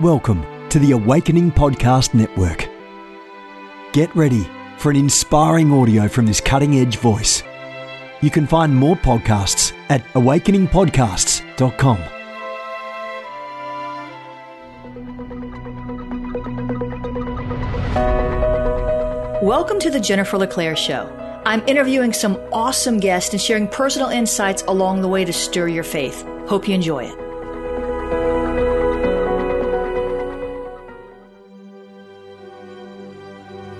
Welcome to the Awakening Podcast Network. Get ready for an inspiring audio from this cutting edge voice. You can find more podcasts at awakeningpodcasts.com. Welcome to the Jennifer LeClaire Show. I'm interviewing some awesome guests and sharing personal insights along the way to stir your faith. Hope you enjoy it.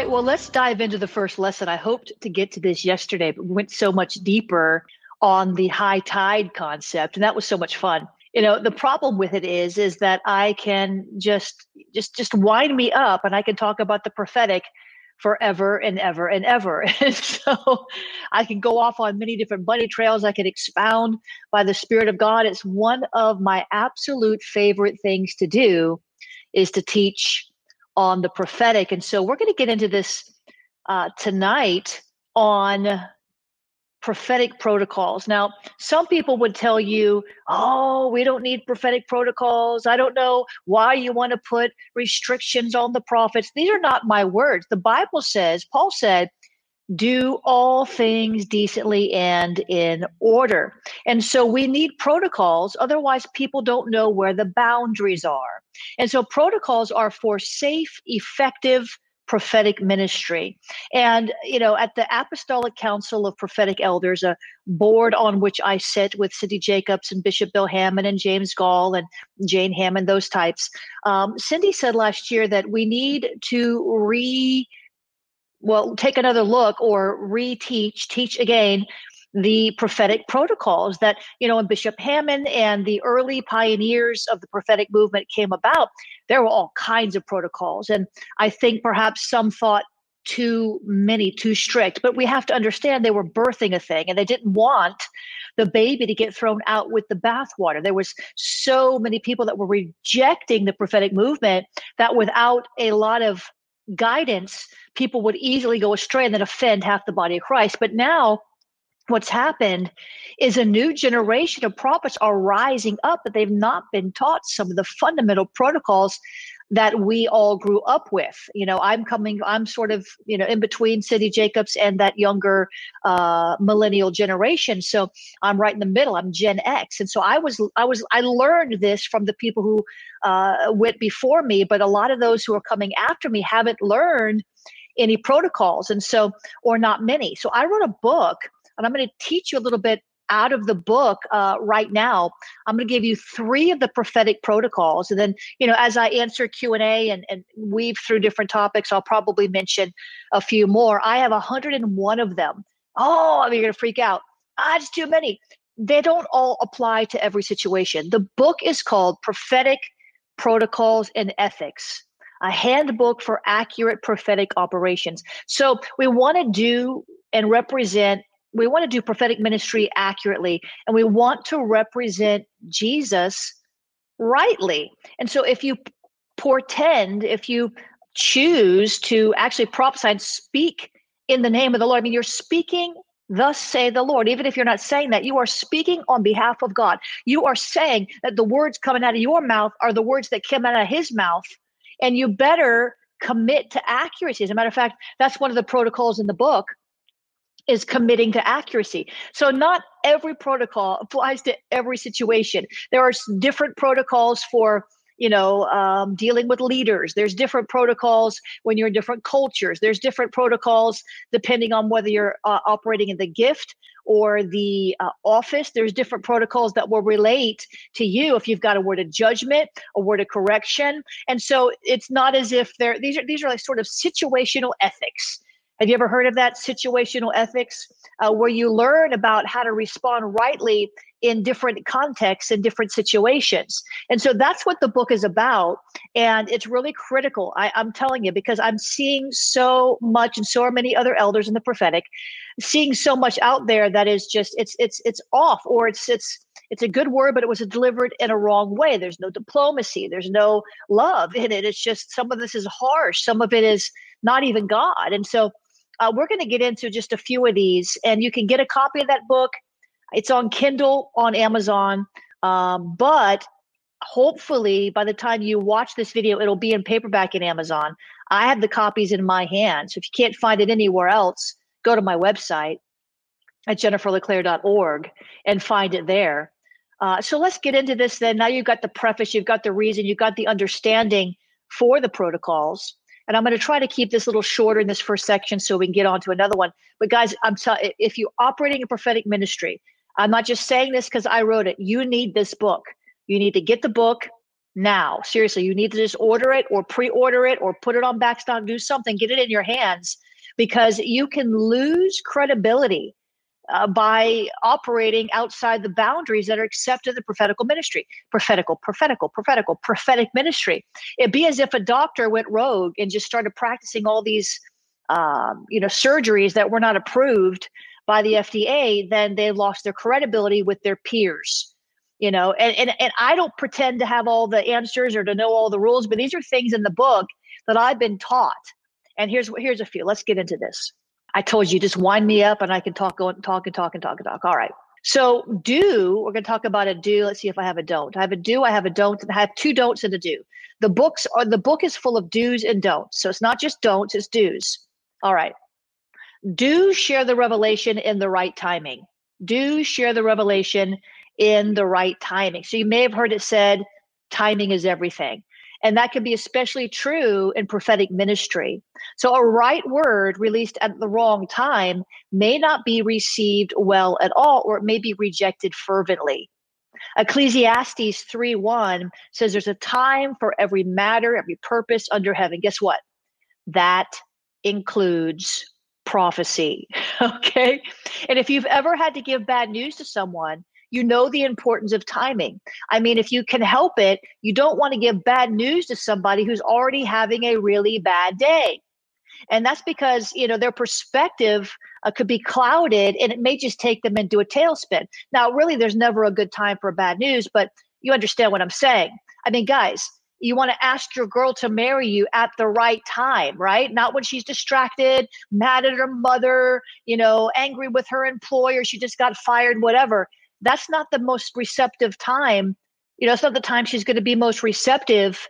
Right, well, let's dive into the first lesson. I hoped to get to this yesterday, but we went so much deeper on the high tide concept, and that was so much fun. You know, the problem with it is, is that I can just, just, just wind me up, and I can talk about the prophetic forever and ever and ever. And so I can go off on many different bunny trails. I can expound by the Spirit of God. It's one of my absolute favorite things to do is to teach on the prophetic. And so we're going to get into this uh, tonight on prophetic protocols. Now, some people would tell you, oh, we don't need prophetic protocols. I don't know why you want to put restrictions on the prophets. These are not my words. The Bible says, Paul said, do all things decently and in order. And so we need protocols, otherwise, people don't know where the boundaries are. And so protocols are for safe, effective, prophetic ministry. And, you know, at the Apostolic Council of Prophetic Elders, a board on which I sit with Cindy Jacobs and Bishop Bill Hamon and James Goll and Jane Hamon, those types, um, Cindy said last year that we need to re well take another look or reteach teach again the prophetic protocols that you know when bishop Hamon and the early pioneers of the prophetic movement came about there were all kinds of protocols. And i think perhaps some thought too many too strict but we have to understand they were birthing a thing and they didn't want the baby to get thrown out with the bathwater. There was so many people that were rejecting the prophetic movement that without a lot of guidance, people would easily go astray and then offend half the body of Christ. But now, what's happened is a new generation of prophets are rising up, but they've not been taught some of the fundamental protocols that we all grew up with. You know, I'm coming, I'm sort of, you know, in between Cindy Jacobs and that younger uh, millennial generation. So I'm right in the middle. I'm Gen X, and so I was, I was, I learned this from the people who uh, went before me, but a lot of those who are coming after me haven't learned any protocols, and so or not many. So I wrote a book, and I'm going to teach you a little bit out of the book uh, right now i'm going to give you three of the prophetic protocols and then you know as i answer q&a and, and weave through different topics i'll probably mention a few more. I have 101 of them. Oh you're going to freak out. Ah it's too many. They don't all apply to every situation. The book is called prophetic protocols and ethics a handbook for accurate prophetic operations. So we want to do and represent we want to do prophetic ministry accurately and we want to represent Jesus rightly. And so if you portend, if you choose to actually prophesy and speak in the name of the Lord, I mean, you're speaking Thus say the Lord. Even if you're not saying that, you are speaking on behalf of God. You are saying that the words coming out of your mouth are the words that came out of his mouth. And you better commit to accuracy. As a matter of fact, that's one of the protocols in the book is committing to accuracy. So not every protocol applies to every situation. There are different protocols for you know um, dealing with leaders. There's different protocols when you're in different cultures. There's different protocols depending on whether you're uh, operating in the gift or the uh, office. There's different protocols that will relate to you if you've got a word of judgment a word of correction. And so it's not as if they're these are these are like sort of situational ethics have you ever heard of that situational ethics, uh, where you learn about how to respond rightly in different contexts and different situations? And so that's what the book is about. And it's really critical, I, I'm telling you, because I'm seeing so much and so many other elders in the prophetic, seeing so much out there that is just it's it's it's off or it's it's it's a good word, but it was delivered in a wrong way. There's no diplomacy. There's no love in it. It's just some of this is harsh. Some of it is not even God. And so uh, we're going to get into just a few of these, and you can get a copy of that book. It's on Kindle on Amazon, um, but hopefully by the time you watch this video, it'll be in paperback in Amazon. I have the copies in my hand, so if you can't find it anywhere else, go to my website at jenniferleclaire.org and find it there. Uh, so let's get into this then. Now you've got the preface, you've got the reason, you've got the understanding for the protocols. And I'm going to try to keep this a little shorter in this first section so we can get on to another one. But guys, I'm telling if you're operating a prophetic ministry, I'm not just saying this because I wrote it. You need this book. You need to get the book now. Seriously, you need to just order it or pre-order it or put it on backstock, do something, get it in your hands because you can lose credibility uh, by operating outside the boundaries that are accepted in the prophetical ministry. Prophetical, prophetical, prophetical, prophetic ministry. It'd be as if a doctor went rogue and just started practicing all these, um, you know, surgeries that were not approved by the FDA. Then they lost their credibility with their peers. You know, and, and and I don't pretend to have all the answers or to know all the rules, but these are things in the book that I've been taught. And here's here's a few. Let's get into this. I told you just wind me up and I can talk, go, talk and talk and talk and talk. All right. So do, we're going to talk about a do. Let's see if I have a don't. I have a do, I have a don't, I have two don'ts and a do. The books are the book is full of do's and don'ts. So it's not just don'ts, it's do's. All right. Do share the revelation in the right timing. Do share the revelation in the right timing. So you may have heard it said, timing is everything. And that can be especially true in prophetic ministry. So a right word released at the wrong time may not be received well at all, or it may be rejected fervently. Ecclesiastes 3 1 says there's a time for every matter, every purpose under heaven. Guess what? That includes prophecy. Okay. And if you've ever had to give bad news to someone, you know the importance of timing. I mean, if you can help it, you don't want to give bad news to somebody who's already having a really bad day. And that's because, you know, their perspective uh, could be clouded and it may just take them into a tailspin. Now, really, there's never a good time for bad news, but you understand what I'm saying. I mean, guys, you want to ask your girl to marry you at the right time, right? Not when she's distracted, mad at her mother, you know, angry with her employer, she just got fired, whatever that's not the most receptive time. You know, it's not the time she's going to be most receptive.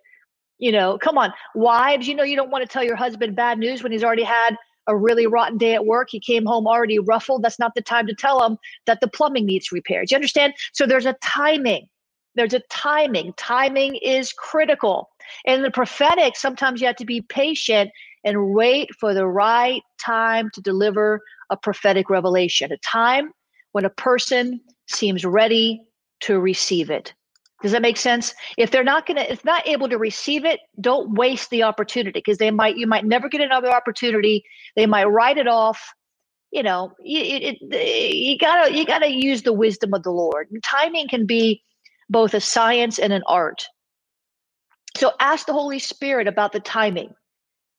You know, come on, wives, you know, you don't want to tell your husband bad news when he's already had a really rotten day at work. He came home already ruffled. That's not the time to tell him that the plumbing needs repaired. Do you understand? So there's a timing. There's a timing. Timing is critical. In the prophetic, sometimes you have to be patient and wait for the right time to deliver a prophetic revelation. A time when a person seems ready to receive it. Does that make sense? If they're not gonna, if not able to receive it, don't waste the opportunity because they might, you might never get another opportunity. They might write it off. You know, you, it, you gotta, you gotta use the wisdom of the Lord. Timing can be both a science and an art. So ask the Holy Spirit about the timing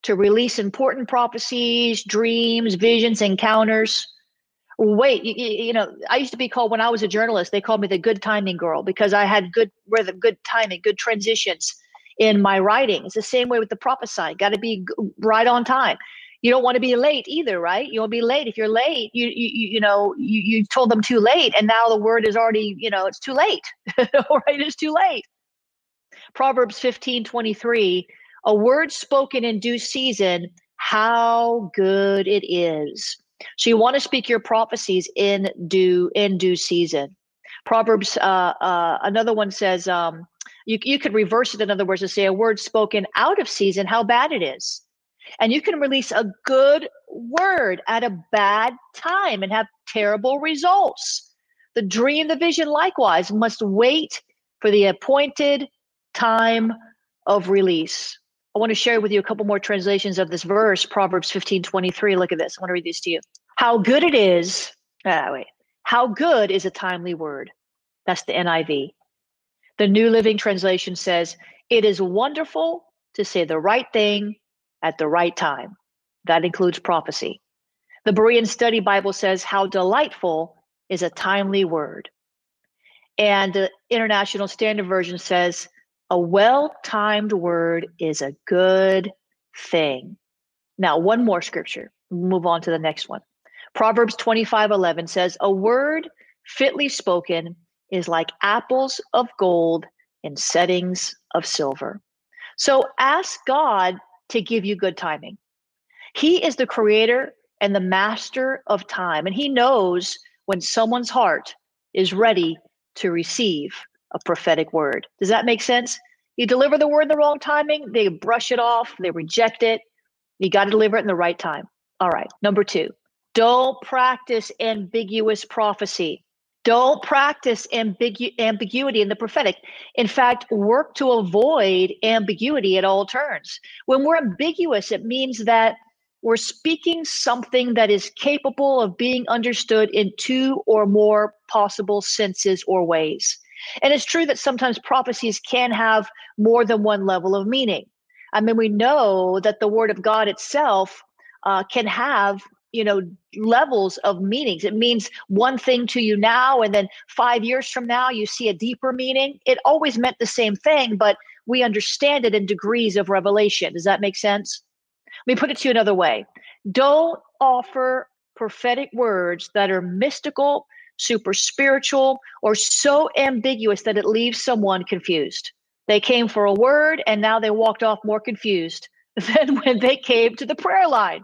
to release important prophecies, dreams, visions, encounters wait you, you, know i used to be called when i was a journalist they called me the good timing girl because i had good rhythm good timing good transitions in my writing it's the same way with the prophesying got to be right on time You don't want to be late either, right? You won't be late. If you're late, you you you know you you told them too late, and now the word is already you know it's too late. right? It's too late. Proverbs fifteen twenty three. A word spoken in due season, how good it is. So you want to speak your prophecies in due in due season. Proverbs, uh, uh, another one says, um, you, you could reverse it, in other words, to say a word spoken out of season, how bad it is. And you can release a good word at a bad time and have terrible results. The dream, the vision, likewise, must wait for the appointed time of release. I want to share with you a couple more translations of this verse, Proverbs 15 23. Look at this. I want to read these to you. How good it is. Ah, wait. How good is a timely word? That's the NIV. The New Living Translation says, It is wonderful to say the right thing at the right time. That includes prophecy. The Berean Study Bible says, How delightful is a timely word. And the International Standard Version says, A well timed word is a good thing. Now, one more scripture. move on to the next one. Proverbs 25 11 says, A word fitly spoken is like apples of gold in settings of silver. So ask God to give you good timing. He is the creator and the master of time, and He knows when someone's heart is ready to receive a prophetic word. Does that make sense? You deliver the word in the wrong timing, they brush it off, they reject it. You got to deliver it in the right time. All right. Number two, don't practice ambiguous prophecy. Don't practice ambigu- ambiguity in the prophetic. In fact, work to avoid ambiguity at all turns. When we're ambiguous, it means that we're speaking something that is capable of being understood in two or more possible senses or ways. And it's true that sometimes prophecies can have more than one level of meaning. I mean, we know that the word of God itself uh, can have you know levels of meanings. It means one thing to you now and then 5 years from now you see a deeper meaning. It always meant the same thing but we understand it in degrees of revelation. Does that make sense? Let me put it to you another way. Don't offer prophetic words that are mystical super spiritual or so ambiguous that it leaves someone confused they came for a word and now they walked off more confused than when they came to the prayer line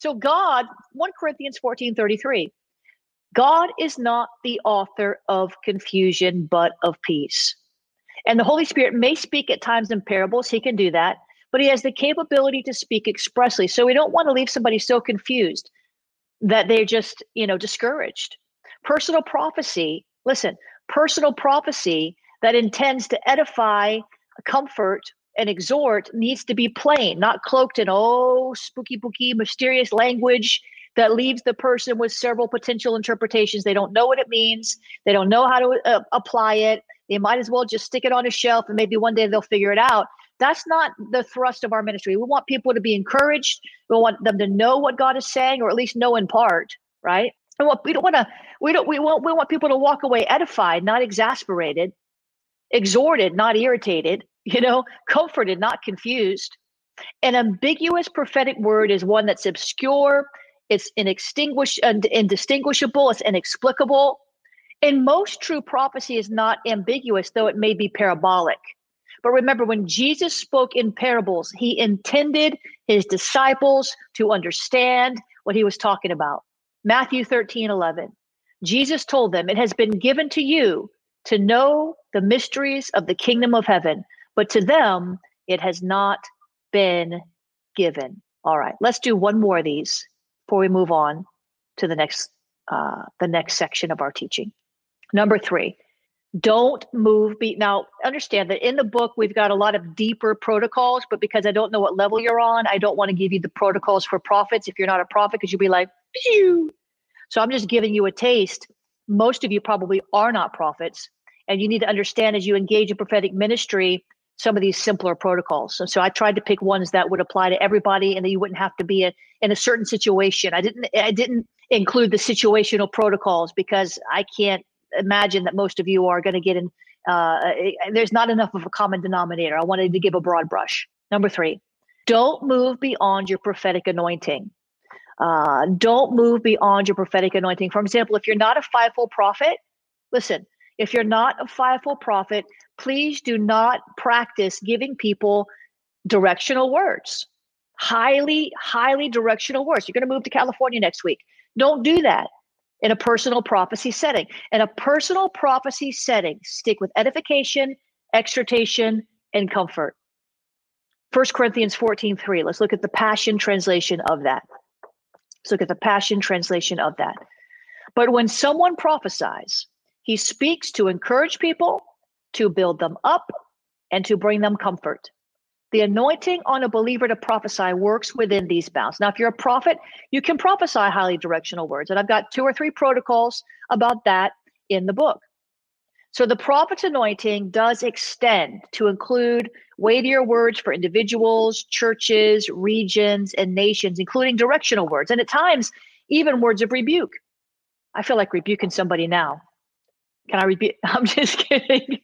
so God, 1 Corinthians 14 33, God is not the author of confusion, but of peace. And the Holy Spirit may speak at times in parables, he can do that, but he has the capability to speak expressly. So we don't want to leave somebody so confused that they're just, you know, discouraged. Personal prophecy, listen, personal prophecy that intends to edify, comfort, and exhort needs to be plain, not cloaked in oh spooky, spooky, mysterious language that leaves the person with several potential interpretations. They don't know what it means. They don't know how to uh, apply it. They might as well just stick it on a shelf and maybe one day they'll figure it out. That's not the thrust of our ministry. We want people to be encouraged. We want them to know what God is saying, or at least know in part, right? We don't want to, we don't, we want, we want people to walk away edified, not exasperated, exhorted, not irritated, you know, comforted, not confused. An ambiguous prophetic word is one that's obscure, it's indistinguishable, it's inexplicable. And most true prophecy is not ambiguous, though it may be parabolic. But remember, when Jesus spoke in parables, he intended his disciples to understand what he was talking about. Matthew 13, 11. Jesus told them, It has been given to you to know the mysteries of the kingdom of heaven, but to them it has not been given. All right, let's do one more of these before we move on to the next uh, the next section of our teaching. Number three, don't move. Be now understand that in the book we've got a lot of deeper protocols, but because I don't know what level you're on, I don't want to give you the protocols for prophets. If you're not a prophet, because you'll be like, Phew. so I'm just giving you a taste. Most of you probably are not prophets, and you need to understand as you engage in prophetic ministry some of these simpler protocols. So, so I tried to pick ones that would apply to everybody and that you wouldn't have to be a, in a certain situation. I didn't I didn't include the situational protocols because I can't imagine that most of you are going to get in uh, there's not enough of a common denominator. I wanted to give a broad brush. Number 3. Don't move beyond your prophetic anointing. Uh, don't move beyond your prophetic anointing. For example, if you're not a fivefold prophet, listen, if you're not a fivefold prophet, please do not practice giving people directional words, highly, highly directional words. You're going to move to California next week. Don't do that in a personal prophecy setting. In a personal prophecy setting, stick with edification, exhortation, and comfort. 1 Corinthians 14 3. Let's look at the Passion translation of that. Let's look at the Passion translation of that. But when someone prophesies, he speaks to encourage people, to build them up, and to bring them comfort. The anointing on a believer to prophesy works within these bounds. Now, if you're a prophet, you can prophesy highly directional words. And I've got two or three protocols about that in the book. So the prophet's anointing does extend to include weightier words for individuals, churches, regions, and nations, including directional words, and at times, even words of rebuke. I feel like rebuking somebody now. Can I rebuke? I'm just kidding.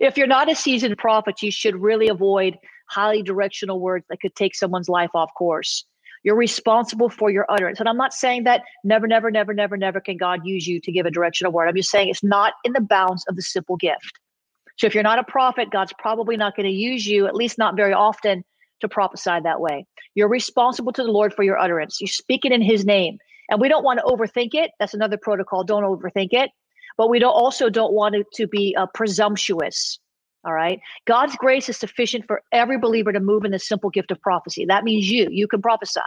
if you're not a seasoned prophet, you should really avoid highly directional words that could take someone's life off course. You're responsible for your utterance. And I'm not saying that never, never, never, never, never can God use you to give a directional word. I'm just saying it's not in the bounds of the simple gift. So if you're not a prophet, God's probably not going to use you, at least not very often, to prophesy that way. You're responsible to the Lord for your utterance. You speak it in His name. And we don't want to overthink it. That's another protocol. Don't overthink it. But we don't also don't want it to be uh, presumptuous. All right. God's grace is sufficient for every believer to move in the simple gift of prophecy. That means you, you can prophesy.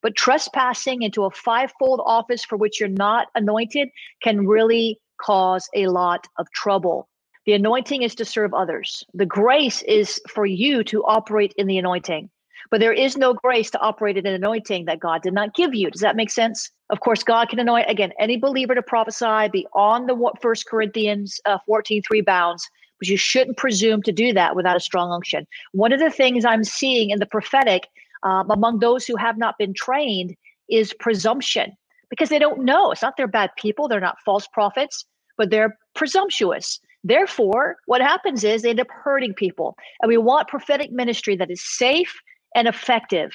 But trespassing into a fivefold office for which you're not anointed can really cause a lot of trouble. The anointing is to serve others. The grace is for you to operate in the anointing. But there is no grace to operate in an anointing that God did not give you. Does that make sense? Of course, God can anoint again any believer to prophesy beyond the First Corinthians uh, 14 3 bounds but you shouldn't presume to do that without a strong unction. One of the things I'm seeing in the prophetic um, among those who have not been trained is presumption because they don't know. It's not they're bad people, they're not false prophets, but they're presumptuous. Therefore, what happens is they end up hurting people. And we want prophetic ministry that is safe and effective.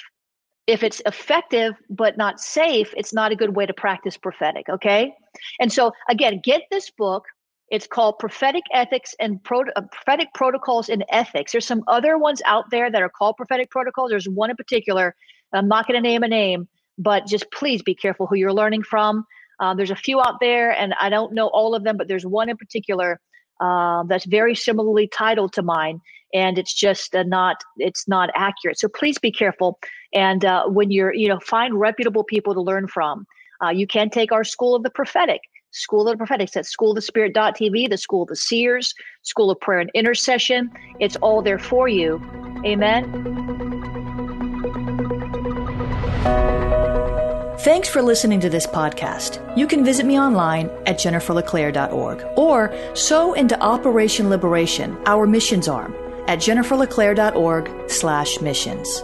If it's effective but not safe, it's not a good way to practice prophetic. Okay. And so, again, get this book, it's called Prophetic Ethics and Pro- uh, Prophetic Protocols in Ethics. There's some other ones out there that are called prophetic protocols. There's one in particular. I'm not going to name a name, but just please be careful who you're learning from. Uh, there's a few out there, and I don't know all of them, but there's one in particular uh, that's very similarly titled to mine, and it's just uh, not it's not accurate. So please be careful. And uh, when you're you know find reputable people to learn from. Uh, you can take our School of the Prophetic. School of the Prophetic. It's at schoolofthespirit.tv, the School of the Seers, School of Prayer and Intercession. It's all there for you. Amen. Thanks for listening to this podcast. You can visit me online at jenniferleclaire.org or sow into Operation Liberation, our missions arm, at jenniferleclaire.org slash missions.